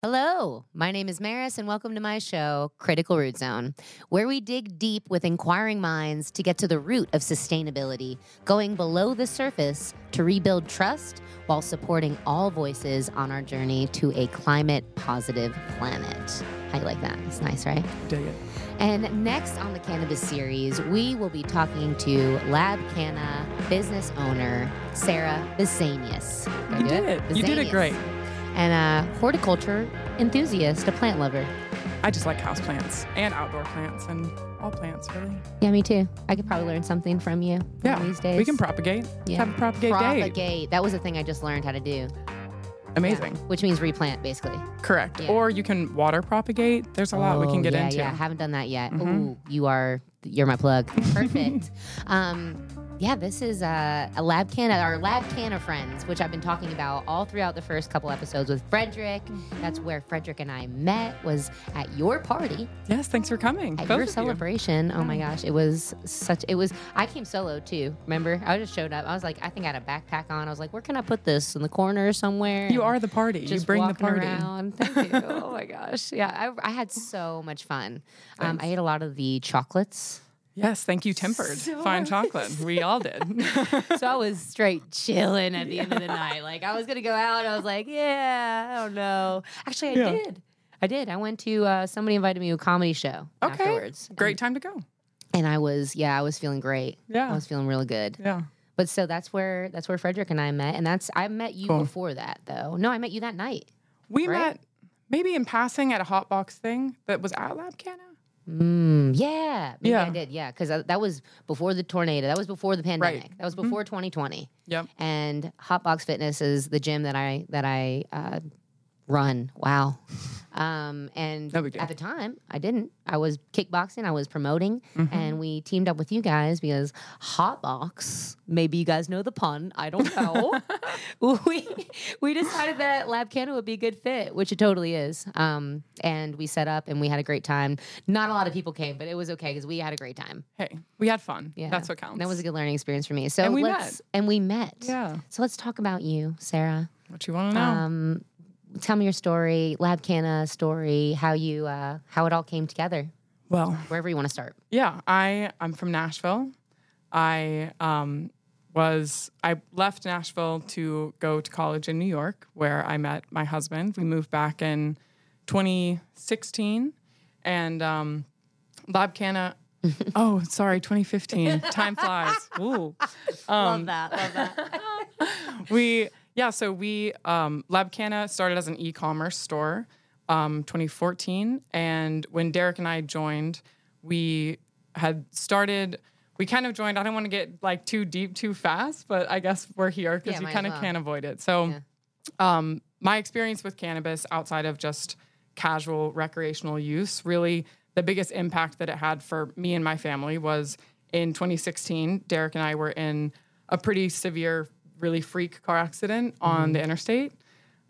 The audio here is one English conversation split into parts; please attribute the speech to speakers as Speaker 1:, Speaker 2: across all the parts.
Speaker 1: Hello, my name is Maris, and welcome to my show, Critical Root Zone, where we dig deep with inquiring minds to get to the root of sustainability, going below the surface to rebuild trust while supporting all voices on our journey to a climate positive planet. How you like that? It's nice, right?
Speaker 2: Dig it.
Speaker 1: And next on the cannabis series, we will be talking to Lab Canna business owner Sarah Besenius.
Speaker 2: You did it. You did it great.
Speaker 1: And a horticulture enthusiast, a plant lover.
Speaker 2: I just like house plants and outdoor plants and all plants, really.
Speaker 1: Yeah, me too. I could probably learn something from you
Speaker 2: Yeah.
Speaker 1: these days.
Speaker 2: We can propagate.
Speaker 1: Yeah.
Speaker 2: Have a propagate, day.
Speaker 1: propagate. That was the thing I just learned how to do.
Speaker 2: Amazing.
Speaker 1: Yeah. Which means replant, basically.
Speaker 2: Correct.
Speaker 1: Yeah.
Speaker 2: Or you can water propagate. There's a lot we
Speaker 1: Oh,
Speaker 2: can get
Speaker 1: yeah,
Speaker 2: into.
Speaker 1: Yeah, haven't done that yet.
Speaker 2: Mhm.
Speaker 1: Ooh, you are you're my plug. Perfect. um, yeah, this is uh, a Lab Canna, our Lab Canna friends, which I've been talking about all throughout the first couple episodes with Frederick.
Speaker 2: Mm-hmm.
Speaker 1: That's where Frederick and I met. Was at your party
Speaker 2: Yes, thanks for coming.
Speaker 1: at your
Speaker 2: of you.
Speaker 1: celebration. Oh my gosh, it was such. It was. I came solo too. Remember, I just showed up. I was like, I think I had a backpack on. I was like, where can I put this in the corner somewhere?
Speaker 2: You are the party.
Speaker 1: just
Speaker 2: you bring the party.
Speaker 1: around. Thank you. oh my gosh, yeah, I, I had so much fun. Um, I ate a lot of the chocolates,
Speaker 2: Yes, thank you, Tempered.
Speaker 1: So
Speaker 2: Fine chocolate. We all did.
Speaker 1: so I was straight chilling at the end of the night. Like I was gonna go out. I was like, yeah, I don't know. Actually, I
Speaker 2: Yeah.
Speaker 1: did. I did. I went to uh, somebody invited me to a comedy show
Speaker 2: Okay.
Speaker 1: afterwards.
Speaker 2: Great time to go.
Speaker 1: And I was, yeah, I was feeling great.
Speaker 2: Yeah.
Speaker 1: I was feeling really good.
Speaker 2: Yeah.
Speaker 1: But so that's where that's where Frederick and I met, and that's I met you
Speaker 2: Cool.
Speaker 1: before that though. No, I met you that night.
Speaker 2: We
Speaker 1: Right?
Speaker 2: met maybe in passing at a hot box thing that was at Lab Canna.
Speaker 1: Mm, yeah, maybe I did. Yeah, because that was before the tornado. That was before the pandemic. That was
Speaker 2: Mm-hmm.
Speaker 1: before 2020.
Speaker 2: Yep.
Speaker 1: And Hotbox Fitness is the gym that I that I uh, run. Wow. Um, and
Speaker 2: No
Speaker 1: at the time, I didn't. I was kickboxing. I was promoting,
Speaker 2: Mm-hmm.
Speaker 1: and we teamed up with you guys because Hotbox. Maybe you guys know the pun. I don't know. we we decided that Lab Canna would be a good fit, which it totally is. Um, and we set up and we had a great time. Not a lot of people came, but it was okay because we had a great time.
Speaker 2: Hey, we had fun.
Speaker 1: Yeah,
Speaker 2: That's what counts.
Speaker 1: That was a good learning experience for me. So
Speaker 2: And we
Speaker 1: let's and we met.
Speaker 2: Yeah.
Speaker 1: So let's talk about you, Sarah.
Speaker 2: What you want to know?
Speaker 1: Um, tell me your story, Lab Canna story, how you uh, how it all came together.
Speaker 2: well,
Speaker 1: Wherever you want to start.
Speaker 2: Yeah, I I'm from Nashville. I um, was I left Nashville to go to college in New York, where I met my husband. We moved back in 2016, and um, Lab Canna. oh, sorry, 2015. Time flies. Ooh.
Speaker 1: love that. Love that.
Speaker 2: we yeah so we um, lab canna started as an e-commerce store um, 2014 and when derek and i joined we had started we kind of joined i don't want to get like too deep too fast but i guess we're here
Speaker 1: Yeah,
Speaker 2: because you kind of
Speaker 1: well.
Speaker 2: can't avoid it so
Speaker 1: Yeah.
Speaker 2: um, my experience with cannabis outside of just casual recreational use really the biggest impact that it had for me and my family was in 2016 derek and i were in a pretty severe really freak car accident on the interstate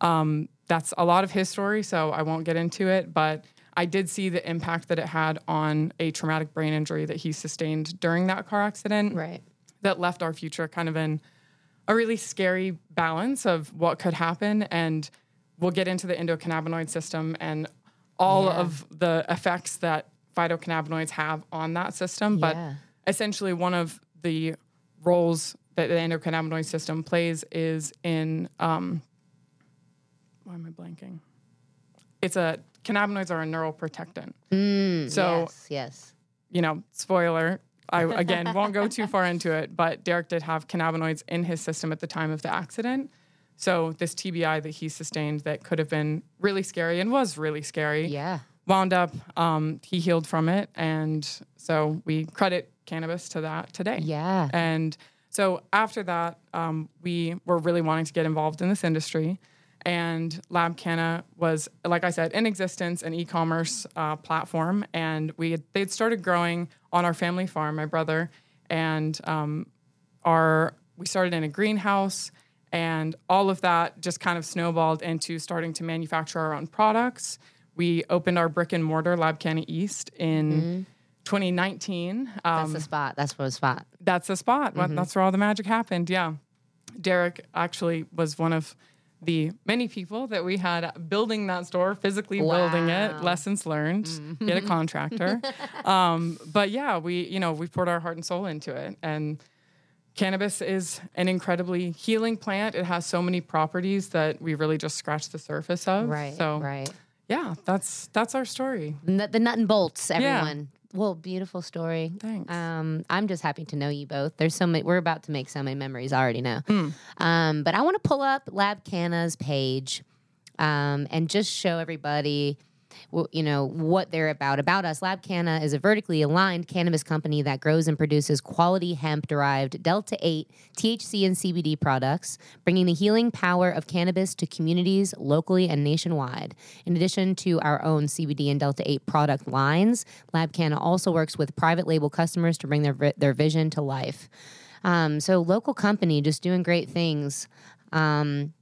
Speaker 2: um, that's a lot of his story so i won't get into it but i did see the impact that it had on a traumatic brain injury that he sustained during that car accident
Speaker 1: right.
Speaker 2: that left our future kind of in a really scary balance of what could happen. And we'll get into the endocannabinoid system and all
Speaker 1: Yeah.
Speaker 2: of the effects that phytocannabinoids have on that system. But
Speaker 1: Yeah.
Speaker 2: essentially, one of the roles that the endocannabinoid system plays is in, um, why am I blanking? It's a, cannabinoids are a neuroprotectant.
Speaker 1: Mm,
Speaker 2: So-
Speaker 1: yes, yes.
Speaker 2: you know, spoiler, I again won't go too far into it, but Derek did have cannabinoids in his system at the time of the accident. So this TBI that he sustained that could have been really scary and was really scary
Speaker 1: Yeah.
Speaker 2: wound up um, he healed from it and so we credit cannabis to that today
Speaker 1: Yeah.
Speaker 2: and so after that um, we were really wanting to get involved in this industry. And lab canna was like i said in existence an e-commerce uh, platform. And we had, they'd started growing on our family farm my brother. And um, our we started in a greenhouse. And all of that just kind of snowballed into starting to manufacture our own products. We opened our brick and mortar lab canna east in 2019
Speaker 1: That's
Speaker 2: um,
Speaker 1: the spot. That's the spot.
Speaker 2: that's the spot What- that's where all the magic happened yeah derek actually was one of the many people that we had building that store, physically building it. Lessons learned. Get a contractor. um, but yeah, we you know we poured our heart and soul into it, and cannabis is an incredibly healing plant. It has so many properties that we really just scratched the surface of.
Speaker 1: Right.
Speaker 2: So
Speaker 1: right.
Speaker 2: yeah, that's that's our story.
Speaker 1: The nut and bolts,
Speaker 2: Yeah.
Speaker 1: everyone. Well, beautiful story.
Speaker 2: Thanks.
Speaker 1: Um, I'm just happy to know you both. There's so many. We're about to make so many memories. I already know.
Speaker 2: Hmm.
Speaker 1: Um, but I want to pull up Lab Canna's page, um, and just show everybody, you know, what they're about. About us, Lab Canna is a vertically aligned cannabis company that grows and produces quality hemp-derived Delta 8 THC and CBD products, bringing the healing power of cannabis to communities locally and nationwide. In addition to our own CBD and Delta 8 product lines, Lab Canna also works with private label customers to bring their their vision to life. Um, so local company just doing great things. Um,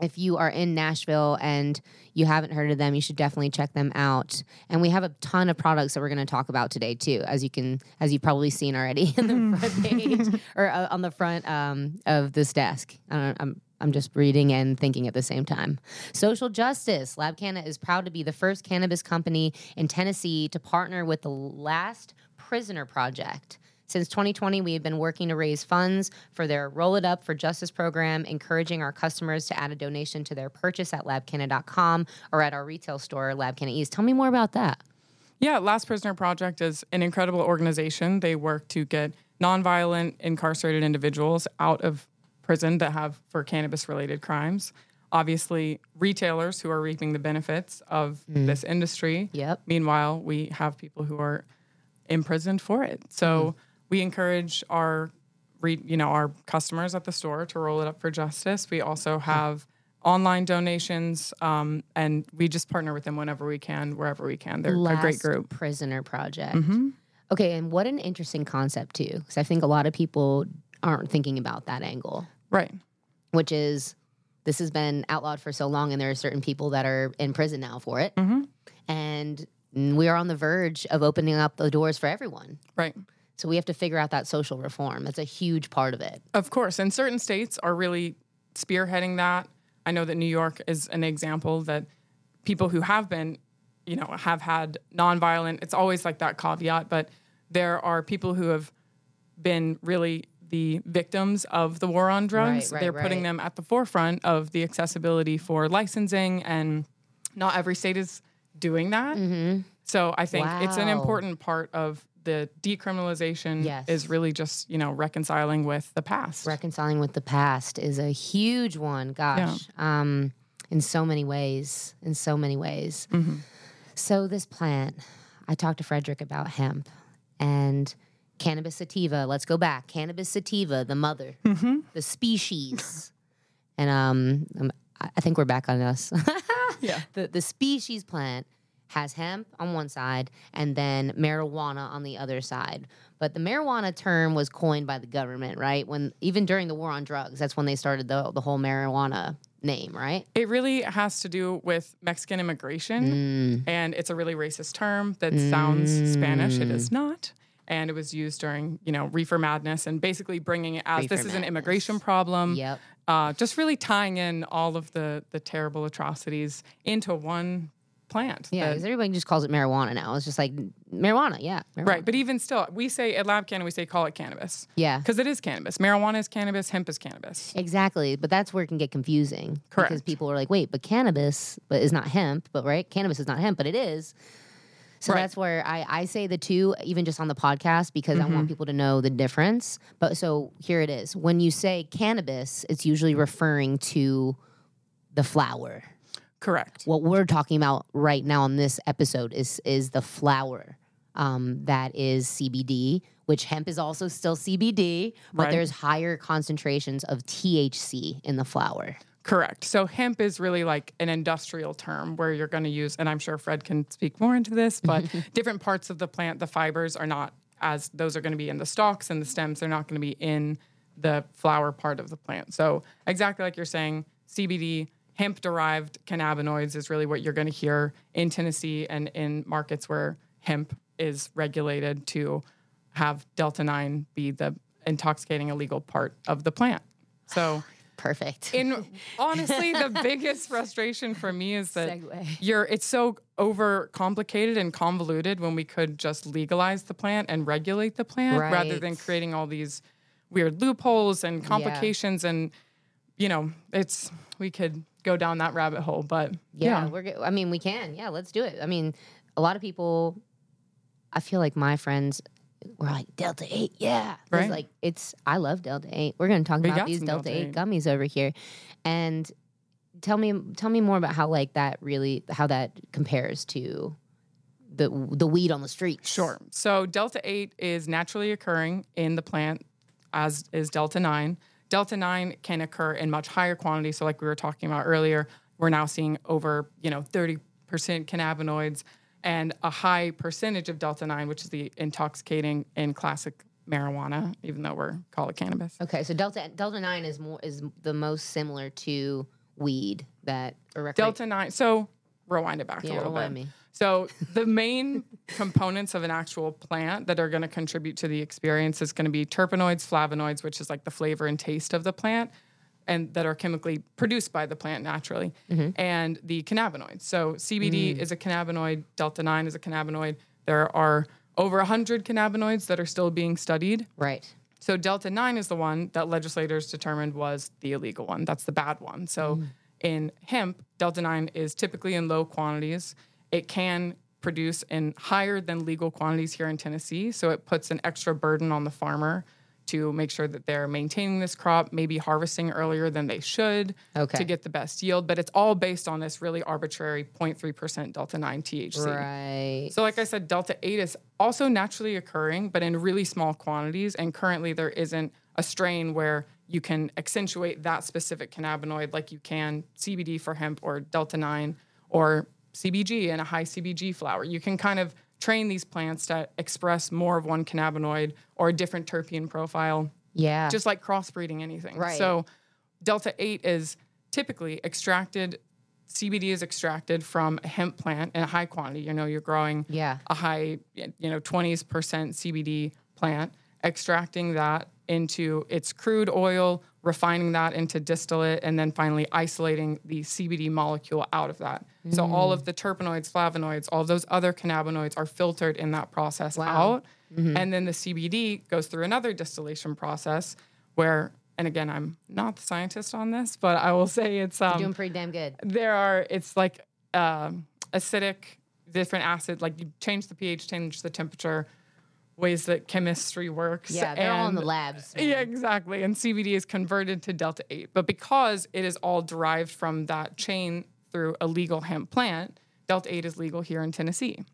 Speaker 1: if you are in Nashville and you haven't heard of them, you should definitely check them out. And we have a ton of products that we're going to talk about today too, as you can, as you've probably seen already in the front page or uh, on the front um, of this desk. I don't, I'm I'm just reading and thinking at the same time. Social justice. Lab Canna is proud to be the first cannabis company in Tennessee to partner with the Last Prisoner Project. Since 2020, we have been working to raise funds for their Roll It Up for Justice program, encouraging our customers to add a donation to their purchase at labcanna.com or at our retail store, LabCanna East. Tell me more about that.
Speaker 2: Yeah, Last Prisoner Project is an incredible organization. They work to get nonviolent incarcerated individuals out of prison that have for cannabis related crimes. Obviously, retailers who are reaping the benefits of mm. this industry.
Speaker 1: Yep.
Speaker 2: Meanwhile, we have people who are imprisoned for it. So mm. We encourage our re, you know our customers at the store to roll it up for justice. We also have online donations, um, and we just partner with them whenever we can, wherever we can. They're a great group.
Speaker 1: Prisoner Project. Okay, and what an interesting concept too, because I think a lot of people aren't thinking about that angle,
Speaker 2: Right.
Speaker 1: which is this has been outlawed for so long, and there are certain people that are in prison now for it, and we are on the verge of opening up the doors for everyone.
Speaker 2: Right.
Speaker 1: So we have to figure out that social reform. That's a huge part of it.
Speaker 2: Of course. And certain states are really spearheading that. I know that New York is an example that people who have been, you know, have had nonviolent, it's always like that caveat, but there are people who have been really the victims of the war on drugs.
Speaker 1: right,
Speaker 2: They're putting them at the forefront of the accessibility for licensing, and not every state is doing that. So I think it's an
Speaker 1: Mm-hmm.
Speaker 2: Important part of the decriminalization
Speaker 1: Yes.
Speaker 2: is really just, you know, reconciling with the past.
Speaker 1: Reconciling with the past is a huge one. Gosh, um, in so many ways. In so many ways. So this plant, I talked to Frederick about hemp and cannabis sativa. Let's go back. Cannabis sativa, the mother, the species, and um, um, I I think we're back on us.
Speaker 2: Yeah.
Speaker 1: the the species plant has hemp on one side and then marijuana on the other side. But the marijuana term was coined by the government, right? When even during the war on drugs, that's when they started the the whole marijuana name, right?
Speaker 2: It really has to do with Mexican immigration, and it's a really racist term that sounds Spanish. It is not. And it was used during, you know, reefer madness and basically bringing it as this
Speaker 1: Reefer
Speaker 2: is an immigration problem.
Speaker 1: Yep.
Speaker 2: Uh, just really tying in all of the the terrible atrocities into one plant.
Speaker 1: Yeah, because everybody just calls it marijuana now. It's just like marijuana, yeah. marijuana.
Speaker 2: right. But even still, we say at Lab Canna, we say call it cannabis.
Speaker 1: Yeah.
Speaker 2: Because it is cannabis. Marijuana is cannabis. Hemp is cannabis.
Speaker 1: Exactly, but that's where it can get confusing.
Speaker 2: Correct.
Speaker 1: Because people are like, wait, but cannabis but is not hemp, but right? Cannabis is not hemp, but it is. So
Speaker 2: Right.
Speaker 1: that's where I, I say the two, even just on the podcast, because I
Speaker 2: Mm-hmm.
Speaker 1: want people to know the difference. But so here it is. When you say cannabis, it's usually referring to the flower.
Speaker 2: Correct.
Speaker 1: What we're talking about right now on this episode is is the flower um, that is CBD, which hemp is also still CBD, but
Speaker 2: Right.
Speaker 1: there's higher concentrations of THC in the flower.
Speaker 2: Correct. So hemp is really like an industrial term where you're going to use, and I'm sure Fred can speak more into this, but different parts of the plant, the fibers are not as those are going to be in the stalks and the stems. They're not going to be in the flower part of the plant. So exactly like you're saying, CBD, hemp derived cannabinoids is really what you're going to hear in Tennessee and in markets where hemp is regulated to have delta 9 be the intoxicating illegal part of the plant. So
Speaker 1: Perfect.
Speaker 2: in honestly, the biggest frustration for me is that
Speaker 1: Segue.
Speaker 2: you're it's so over complicated and convoluted when we could just legalize the plant and regulate the plant rather than creating all these weird loopholes and complications and you know, it's we could go down that rabbit hole, but
Speaker 1: Yeah,
Speaker 2: yeah.
Speaker 1: we're. I mean, we can. Yeah, let's do it. I mean, a lot of people. I feel like my friends were like Delta Eight. Yeah,
Speaker 2: Right.
Speaker 1: Like it's. I love Delta Eight. We're going to talk
Speaker 2: We
Speaker 1: about these Delta
Speaker 2: Delta
Speaker 1: Eight
Speaker 2: 8.
Speaker 1: gummies over here, and tell me, tell me more about how like that really how that compares to the the weed on the street.
Speaker 2: Sure. So Delta 8 is naturally occurring in the plant, as is Delta 9. Delta 9 can occur in much higher quantities. So, like we were talking about earlier, we're now seeing over, you know, 30% cannabinoids and a high percentage of Delta 9, which is the intoxicating in classic marijuana, even though we're call it cannabis.
Speaker 1: Okay, so Delta Delta Nine is more is the most similar to weed that
Speaker 2: Delta 9. So, rewind it back a little bit.
Speaker 1: me.
Speaker 2: So the main components of an actual plant that are going to contribute to the experience is going to be terpenoids, flavonoids, which is like the flavor and taste of the plant, and that are chemically produced by the plant naturally, mm-hmm. and the cannabinoids. So CBD mm. is a cannabinoid, delta nine is a cannabinoid. There are over 100 cannabinoids that are still being studied.
Speaker 1: Right.
Speaker 2: So delta 9 is the one that legislators determined was the illegal one. That's the bad one. So mm. In hemp, delta 9 is typically in low quantities. It can produce in higher than legal quantities here in Tennessee. So it puts an extra burden on the farmer to make sure that they're maintaining this crop, maybe harvesting earlier than they should
Speaker 1: Okay.
Speaker 2: to get the best yield. But it's all based on this really arbitrary 0.3% delta 9 THC.
Speaker 1: Right.
Speaker 2: So, like I said, Delta 8 is also naturally occurring, but in really small quantities. And currently, there isn't a strain where you can accentuate that specific cannabinoid like you can CBD for hemp or Delta 9 or CBG in a high CBG flower. You can kind of train these plants to express more of one cannabinoid or a different terpene profile,
Speaker 1: yeah.
Speaker 2: just like crossbreeding anything.
Speaker 1: Right.
Speaker 2: So, Delta 8 is typically extracted. CBD is extracted from a hemp plant in a high quantity. You know, you're growing
Speaker 1: Yeah.
Speaker 2: a high, you know, 20s percent CBD plant, extracting that into its crude oil, refining that into distillate, and then finally isolating the CBD molecule out of that. So all of the terpenoids, flavonoids, all those other cannabinoids are filtered in that process out. And then the CBD goes through another distillation process where, and again, I'm not the scientist on this, but I will say it's um,
Speaker 1: Doing pretty damn good.
Speaker 2: there are it's like um acidic different acid like you change the ph change the temperature ways that chemistry works.
Speaker 1: Yeah, they're all in the
Speaker 2: and-
Speaker 1: labs.
Speaker 2: yeah exactly. And cbd is converted to delta 8 but because it is all derived from that chain through a legal hemp plant delta 8 is legal here in tennessee.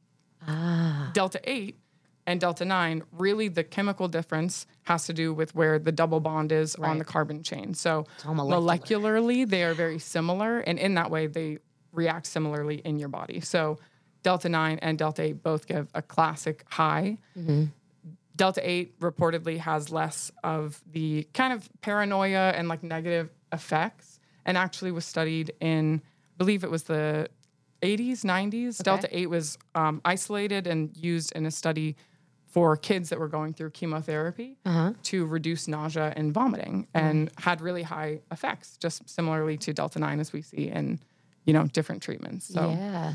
Speaker 1: Ah.
Speaker 2: delta 8 and delta 9 really the chemical difference has to do with where the double bond is on the carbon chain. So
Speaker 1: molecular.
Speaker 2: molecularly they are very similar. And in that way they react similarly in your body. So delta 9 and delta 8 both give a classic high. Mm-hmm. Delta 8 reportedly has less of the kind of paranoia and like negative effects and actually was studied in i believe it was the 80s 90s delta 8 was um, isolated and used in a study for kids that were going through chemotherapy uh-huh. to reduce nausea and vomiting mm-hmm. and had really high effects just similarly to delta 9 as we see in you know different treatments. So
Speaker 1: Yeah.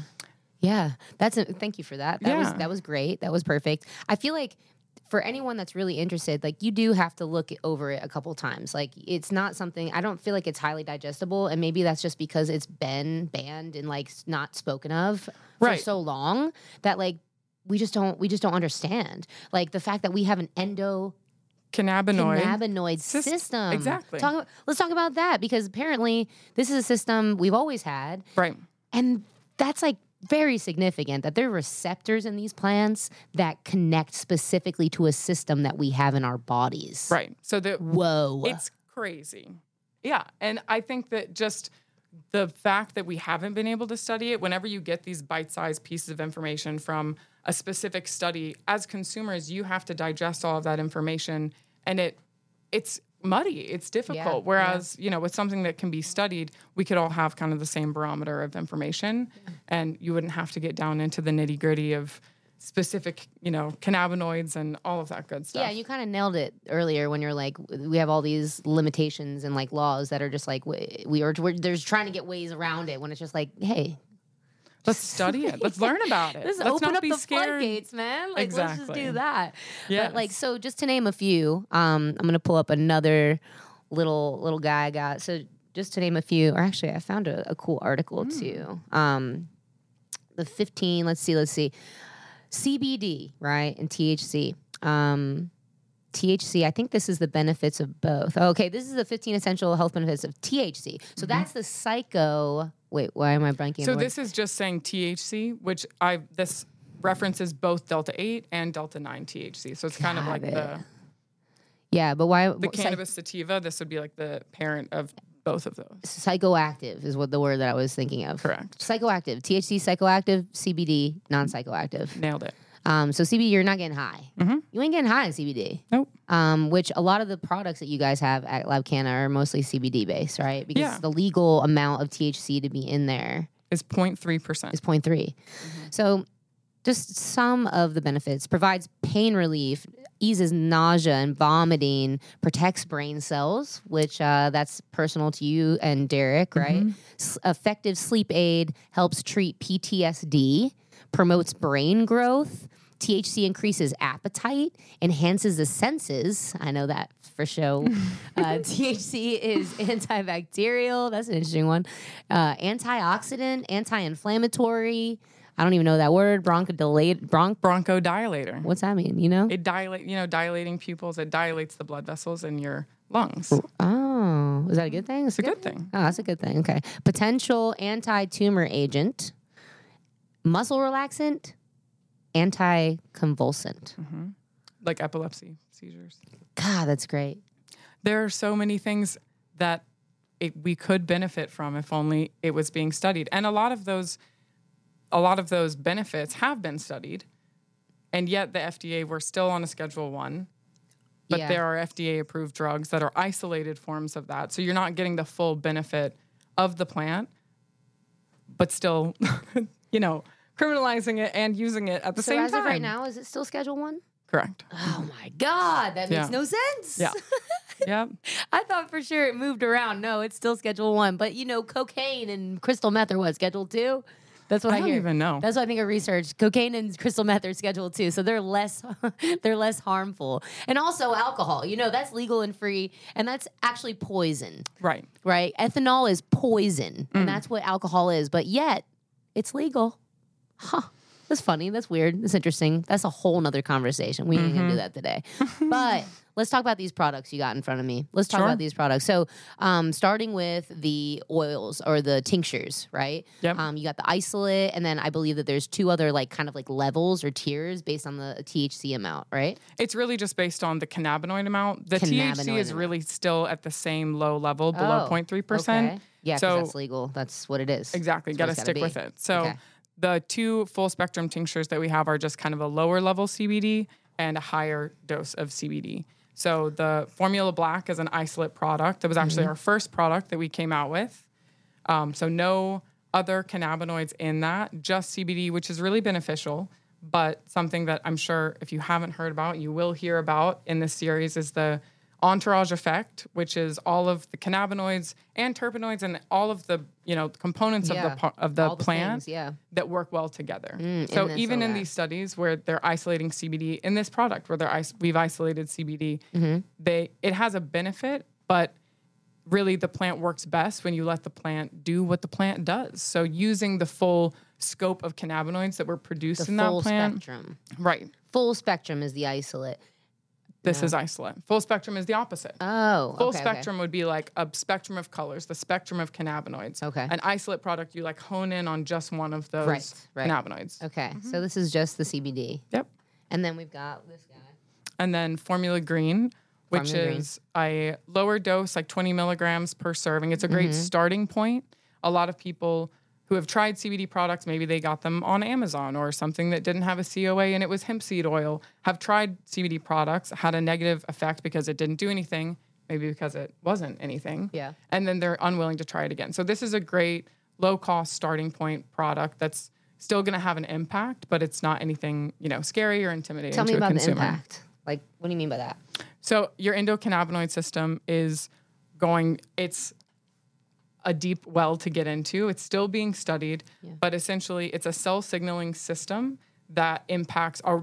Speaker 1: Yeah. That's a, thank you for that. That was that was great. That was perfect. I feel like for anyone that's really interested, like you do have to look over it a couple times. Like it's not something I don't feel like it's highly digestible, and maybe that's just because it's been banned and like not spoken of for
Speaker 2: Right.
Speaker 1: so long that like we just don't we just don't understand. Like the fact that we have an endo
Speaker 2: cannabinoid
Speaker 1: cannabinoid
Speaker 2: Sys-
Speaker 1: system.
Speaker 2: exactly.
Speaker 1: Talk, let's talk about that because apparently this is a system we've always had,
Speaker 2: right
Speaker 1: and that's like very significant that there are receptors in these plants that connect specifically to a system that we have in our bodies.
Speaker 2: right so the
Speaker 1: Whoa.
Speaker 2: It's crazy. Yeah. And I think that just the fact that we haven't been able to study it, whenever you get these bite sized pieces of information from a specific study, as consumers, you have to digest all of that information and it it's muddy. It's difficult.
Speaker 1: yeah.
Speaker 2: Whereas, you know, with something that can be studied, we could all have kind of the same barometer of information mm-hmm. and you wouldn't have to get down into the nitty gritty of specific, you know, cannabinoids and all of that good stuff.
Speaker 1: Yeah, you kind of nailed it earlier when you're like, we have all these limitations and like laws that are just like we, we are. We're, there's trying to get ways around it when it's just like, hey,
Speaker 2: Let's study it. Let's learn about it.
Speaker 1: Let's
Speaker 2: Let's
Speaker 1: open
Speaker 2: not
Speaker 1: up
Speaker 2: be
Speaker 1: the
Speaker 2: scared.
Speaker 1: floodgates, man. Like, let's just
Speaker 2: Exactly.
Speaker 1: do that. But like, so just to name a few, um, I'm gonna pull up another little little guy I got. So just to name a few, or actually, I found a, a cool article
Speaker 2: Hmm.
Speaker 1: too. Um, the 15. Let's see. Let's see. CBD, right, and THC. Um, THC, I think this is the benefits of both. Okay, this is the 15 essential health benefits of THC. So that's the psycho. Wait, why am I blanking?
Speaker 2: So this is just saying THC, which I this references both delta eight and delta nine THC. So it's kind of like
Speaker 1: Got
Speaker 2: the
Speaker 1: yeah, but why
Speaker 2: the cannabis sativa. This would be like the parent of both of those.
Speaker 1: psychoactive is what the word that I was thinking of.
Speaker 2: Correct.
Speaker 1: Psychoactive, THC psychoactive, CBD non-psychoactive.
Speaker 2: Nailed it.
Speaker 1: Um, so CBD, you're not getting high.
Speaker 2: Mhm.
Speaker 1: You ain't getting high in CBD.
Speaker 2: Nope.
Speaker 1: Um, which a lot of the products that you guys have at LabCanna are mostly CBD based, right? Because
Speaker 2: Yeah.
Speaker 1: the legal amount of THC to be in there
Speaker 2: Is 0.3 percent.
Speaker 1: is 0.3. So just some of the benefits provides pain relief eases nausea and vomiting protects brain cells which uh, that's personal to you and derek right S- effective sleep aid helps treat ptsd promotes brain growth THC increases appetite, enhances the senses. I know that for sure. uh, THC is antibacterial. That's an interesting one. Uh, antioxidant, anti-inflammatory. I don't even know that word. Bronchodilate. Bronch.
Speaker 2: Bronchodilator.
Speaker 1: What's that mean? You know?
Speaker 2: It dilate, you know, dilating pupils. It dilates the blood vessels in your lungs.
Speaker 1: Oh, is that a good thing?
Speaker 2: It's a good thing.
Speaker 1: Oh, that's a good thing. Okay. Potential anti-tumor agent, muscle relaxant, anti-convulsant. Mm-hmm.
Speaker 2: Like epilepsy, seizures.
Speaker 1: God, that's great.
Speaker 2: There are so many things that it, we could benefit from if only it was being studied. And a lot of those, a lot of those benefits have been studied, and yet the FDA we're still on a Schedule One. But
Speaker 1: Yeah.
Speaker 2: there are FDA approved drugs that are isolated forms of that, so you're not getting the full benefit of the plant, but still, you know, criminalizing it and using it at the
Speaker 1: So
Speaker 2: same
Speaker 1: as
Speaker 2: time.
Speaker 1: of right now, is it still Schedule One?
Speaker 2: correct.
Speaker 1: Oh my God, that makes
Speaker 2: Yeah.
Speaker 1: no sense.
Speaker 2: Yeah. yep.
Speaker 1: I thought for sure it moved around. No, it's still Schedule One. But you know, cocaine and crystal meth are what Schedule Two. That's what I,
Speaker 2: I don't
Speaker 1: hear.
Speaker 2: even know.
Speaker 1: That's what I think of research. Cocaine and crystal meth are Schedule Two, so they're less they're less harmful. And also alcohol. You know, that's legal and free, and that's actually poison,
Speaker 2: Right.
Speaker 1: right? Ethanol is poison,
Speaker 2: Mm.
Speaker 1: and that's what alcohol is. But yet, it's legal. Huh. That's funny. That's weird. That's interesting. That's a whole nother conversation. We ain't
Speaker 2: Mm-hmm.
Speaker 1: gonna do that today. but let's talk about these products you got in front of me. Let's talk
Speaker 2: Sure.
Speaker 1: about these products. So, um, starting with the oils or the tinctures, right?
Speaker 2: Yep.
Speaker 1: Um, you got the isolate, and then I believe that there's two other like kind of like levels or tiers based on the THC amount, right?
Speaker 2: It's really just based on the cannabinoid amount. The THC
Speaker 1: Cannabinoid
Speaker 2: is
Speaker 1: amount.
Speaker 2: really still at the same low level, below
Speaker 1: Oh,
Speaker 2: 0.3%.
Speaker 1: Okay. Yeah,
Speaker 2: So-
Speaker 1: that's legal. That's what it is.
Speaker 2: Exactly. Got to stick
Speaker 1: be.
Speaker 2: with it. So
Speaker 1: Okay.
Speaker 2: The two full spectrum tinctures that we have are just kind of a lower level CBD and a higher dose of CBD. So the Formula Black is an isolate product. That was actually
Speaker 1: Mm-hmm.
Speaker 2: our first product that we came out with. Um, so no other cannabinoids in that, just CBD, which is really beneficial. But something that I'm sure if you haven't heard about, you will hear about in this series is the entourage effect, which is all of the cannabinoids and terpenoids and all of the you know components of the of the
Speaker 1: All the
Speaker 2: plant
Speaker 1: things, yeah.
Speaker 2: that work well together.
Speaker 1: Mm,
Speaker 2: so even in these studies where they're isolating CBD in this product where they're we've isolated CBD,
Speaker 1: Mm-hmm.
Speaker 2: they it has a benefit, but really the plant works best when you let the plant do what the plant does. So using the full scope of cannabinoids that were produced
Speaker 1: The
Speaker 2: in that
Speaker 1: full
Speaker 2: plant,
Speaker 1: spectrum.
Speaker 2: right?
Speaker 1: Full spectrum is the isolate.
Speaker 2: This is isolate. Full spectrum is the opposite.
Speaker 1: Oh,
Speaker 2: Full
Speaker 1: okay, okay.
Speaker 2: spectrum would be like a spectrum of colors, the spectrum of cannabinoids.
Speaker 1: Okay.
Speaker 2: An isolate product, you like hone in on just one of those
Speaker 1: Right, right.
Speaker 2: cannabinoids.
Speaker 1: Okay, so this is just the CBD,
Speaker 2: Yep.
Speaker 1: and then we've got this guy.
Speaker 2: And then Formula Green, which
Speaker 1: Formula Green.
Speaker 2: is a lower dose, like 20 milligrams per serving. It's a great
Speaker 1: Mm-hmm.
Speaker 2: starting point. A lot of people who have tried CBD products, maybe they got them on Amazon or something that didn't have a COA and it was hemp seed oil, have tried CBD products, had a negative effect because it didn't do anything, maybe because it wasn't anything.
Speaker 1: Yeah.
Speaker 2: And then they're unwilling to try it again. So this is a great low cost starting point product that's still going to have an impact, but it's not anything you know scary or intimidating.
Speaker 1: Tell me about the impact. Like, what do you mean by that?
Speaker 2: So your endocannabinoid system is going. It's a deep well to get into. It's still being studied, but essentially, it's a cell signaling system that impacts a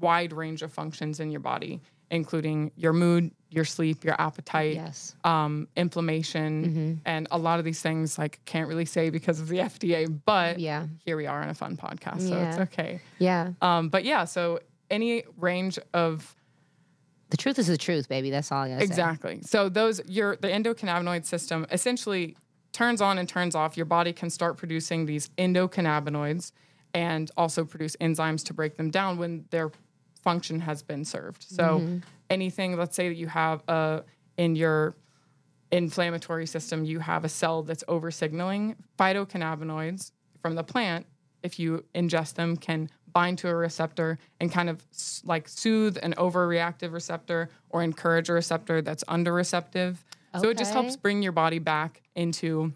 Speaker 2: wide range of functions in your body, including your mood, your sleep, your appetite,
Speaker 1: Yes.
Speaker 2: um, inflammation, and a lot of these things like can't really say because of the FDA. But
Speaker 1: Yeah.
Speaker 2: here we are on a fun podcast, so it's okay.
Speaker 1: Yeah.
Speaker 2: Um, but yeah, so any range of
Speaker 1: The truth is the truth, baby. That's all I gotta say.
Speaker 2: Exactly. So those your the endocannabinoid system essentially turns on and turns off. Your body can start producing these endocannabinoids and also produce enzymes to break them down when their function has been served. So
Speaker 1: Mm-hmm.
Speaker 2: anything, let's say that you have a in your inflammatory system, you have a cell that's over signaling phytocannabinoids from the plant. If you ingest them, can bind to a receptor and kind of like soothe an overreactive receptor or encourage a receptor that's under receptive. So it just helps bring your body back into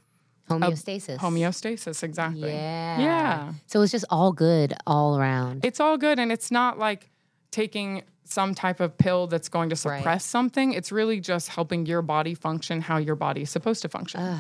Speaker 1: Homeostasis.
Speaker 2: homeostasis. Exactly.
Speaker 1: Yeah.
Speaker 2: Yeah.
Speaker 1: So it's just all good all around.
Speaker 2: It's all good. And it's not like taking some type of pill that's going to suppress
Speaker 1: Right.
Speaker 2: something. It's really just helping your body function how your body is supposed to function.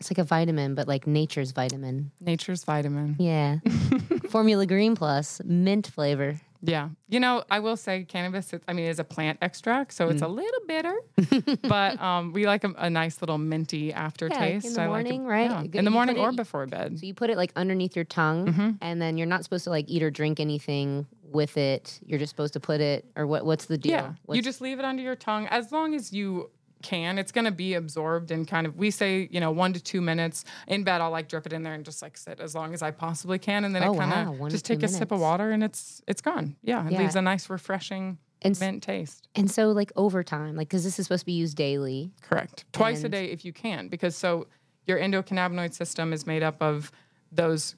Speaker 1: It's like a vitamin, but like nature's vitamin.
Speaker 2: Nature's vitamin.
Speaker 1: Yeah. Formula Green Plus, mint flavor.
Speaker 2: Yeah. You know, I will say cannabis, it, I mean, is a plant extract, so it's a
Speaker 1: Mm.
Speaker 2: little bitter, but um, we like a, a nice little minty aftertaste.
Speaker 1: in the
Speaker 2: I like it-
Speaker 1: morning, right?
Speaker 2: yeah, In the morning
Speaker 1: it-
Speaker 2: or before bed.
Speaker 1: So you put it like underneath your tongue,
Speaker 2: Mm-hmm.
Speaker 1: and then you're not supposed to like eat or drink anything with it. You're just supposed to put it, or what? What's the deal?
Speaker 2: Yeah. You just leave it under your tongue as long as you can. It's going to be absorbed and kind of, we say, you know, one to two minutes. In bed, I'll like drip it in there and just like sit as long as I possibly can. And then
Speaker 1: Oh,
Speaker 2: it kind of
Speaker 1: to
Speaker 2: just take a sip of water and it's it's gone. Yeah. It
Speaker 1: Yeah.
Speaker 2: leaves a nice, refreshing
Speaker 1: And
Speaker 2: mint taste.
Speaker 1: and so like over time, like because this is supposed to be used daily.
Speaker 2: Correct. Twice a day if you can, because so your endocannabinoid system is made up of those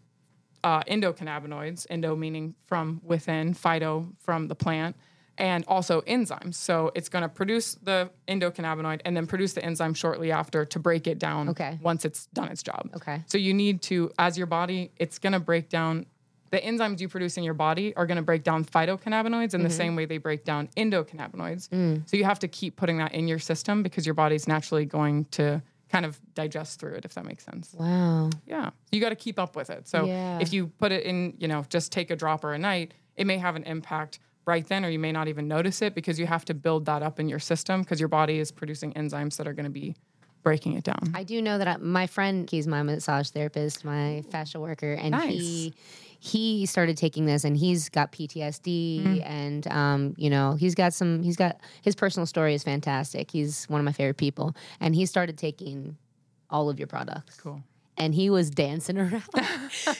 Speaker 2: uh, endocannabinoids, endo meaning from within, phyto from the plant, and also enzymes. So it's going to produce the endocannabinoid and then produce the enzyme shortly after to break it down
Speaker 1: Okay.
Speaker 2: once it's done its job.
Speaker 1: Okay.
Speaker 2: So you need to, as your body, it's going to break down. The enzymes you produce in your body are going to break down phytocannabinoids in the
Speaker 1: Mm-hmm.
Speaker 2: same way they break down endocannabinoids.
Speaker 1: Mm.
Speaker 2: So you have to keep putting that in your system because your body's naturally going to kind of digest through it, if that makes sense.
Speaker 1: Wow.
Speaker 2: Yeah. You got to keep up with it. So
Speaker 1: Yeah.
Speaker 2: if you put it in, you know, just take a dropper a night, it may have an impact right then, or you may not even notice it because you have to build that up in your system because your body is producing enzymes that are going to be breaking it down.
Speaker 1: I do know that I, my friend, he's my massage therapist, my fascia worker, and he he started taking this, and he's got PTSD,
Speaker 2: Mm-hmm.
Speaker 1: and um, you know, he's got some. He's got his personal story is fantastic. He's one of my favorite people, and he started taking all of your products.
Speaker 2: Cool.
Speaker 1: And he was dancing around.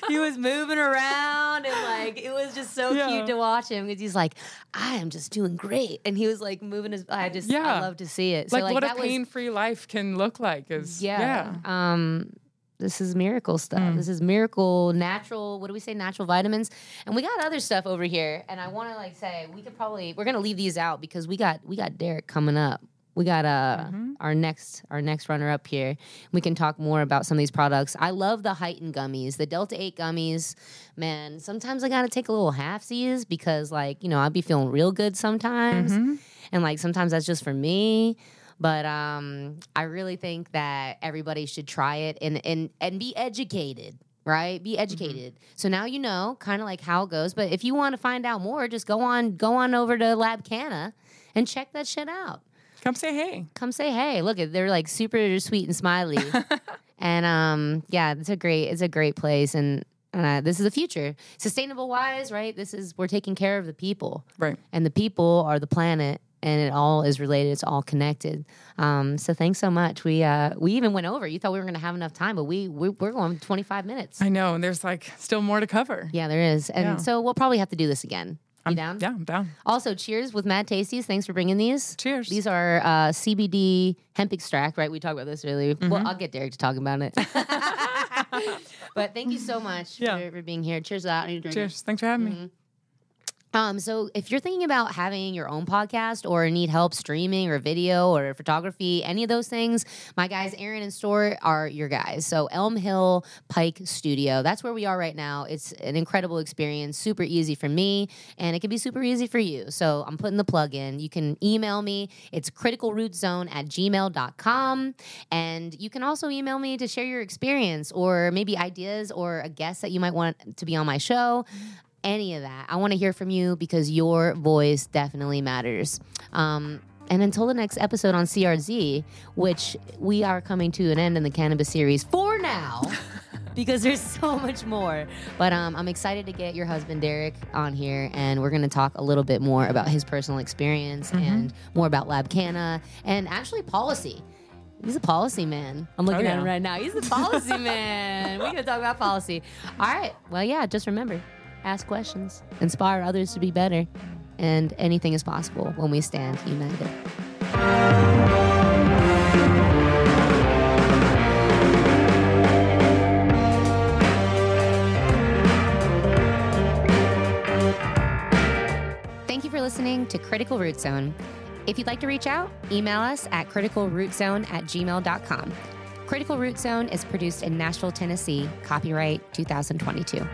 Speaker 1: he was moving around and like it was just so
Speaker 2: Yeah.
Speaker 1: cute to watch him because he's like, I am just doing great. And he was like moving his I just I
Speaker 2: Yeah.
Speaker 1: love to see it.
Speaker 2: Like,
Speaker 1: so like
Speaker 2: what a pain-free life can look like is
Speaker 1: yeah. Um, this is miracle stuff.
Speaker 2: Mm.
Speaker 1: This is miracle, natural. What do we say? Natural vitamins. And we got other stuff over here. And I want to like say we could probably we're gonna leave these out because we got we got Derek coming up. We got uh
Speaker 2: Mm-hmm.
Speaker 1: our next our next runner up here. We can talk more about some of these products. I love the heightened gummies, the Delta Eight gummies. Man, sometimes I gotta take a little halfsies because like you know I'd be feeling real good sometimes,
Speaker 2: Mm-hmm.
Speaker 1: and like sometimes that's just for me. But um, I really think that everybody should try it and and and be educated, right? Be educated. So now you know kind of like how it goes. But if you want to find out more, just go on go on over to Lab Canna and check that shit out.
Speaker 2: Come say hey.
Speaker 1: Come say hey. Look, they're like super sweet and smiley. and um, yeah, it's a great it's a great place and. Uh, this is the future, sustainable wise, right? This is we're taking care of the people,
Speaker 2: Right.
Speaker 1: and the people are the planet and it all is related it's all connected um, so thanks so much we uh, we even went over you thought we were going to have enough time but we, we we're going 25 minutes
Speaker 2: I know. And there's like still more to cover.
Speaker 1: yeah there is and
Speaker 2: Yeah.
Speaker 1: so we'll probably have to do this again you down
Speaker 2: Yeah, I'm down.
Speaker 1: also cheers with mad tasties thanks for bringing these
Speaker 2: Cheers.
Speaker 1: these are uh, cbd hemp extract right we talked about this earlier
Speaker 2: Mm-hmm.
Speaker 1: well i'll get derek to talk about it but thank you so much
Speaker 2: Yeah.
Speaker 1: for, for being here cheers out
Speaker 2: Cheers. Thanks for having me.
Speaker 1: Um, so if you're thinking about having your own podcast or need help streaming or video or photography, any of those things, my guys Erin and Stuart are your guys. So Elm Hill Pike Studio, that's where we are right now. It's an incredible experience, super easy for me, and it can be super easy for you. So I'm putting the plug in. You can email me. It's criticalrootzone at gmail.com. And you can also email me to share your experience or maybe ideas or a guest that you might want to be on my show any of that. I want to hear from you because your voice definitely matters. Um, and until the next episode on CRZ, which we are coming to an end in the cannabis series for now. because there's so much more. But um, I'm excited to get your husband Derek on here, and we're going to talk a little bit more about his personal experience
Speaker 2: Mm-hmm.
Speaker 1: and more about Lab Canna and actually policy. He's a policy man. I'm looking
Speaker 2: Oh,
Speaker 1: at him right now. He's a policy man. We're going to talk about policy. All right. Well, yeah, just remember ask questions, inspire others to be better, and anything is possible when we stand united. Thank you for listening to Critical Root Zone. If you'd like to reach out, email us at criticalrootzone at gmail.com. Critical Root Zone is produced in Nashville, Tennessee, copyright 2022.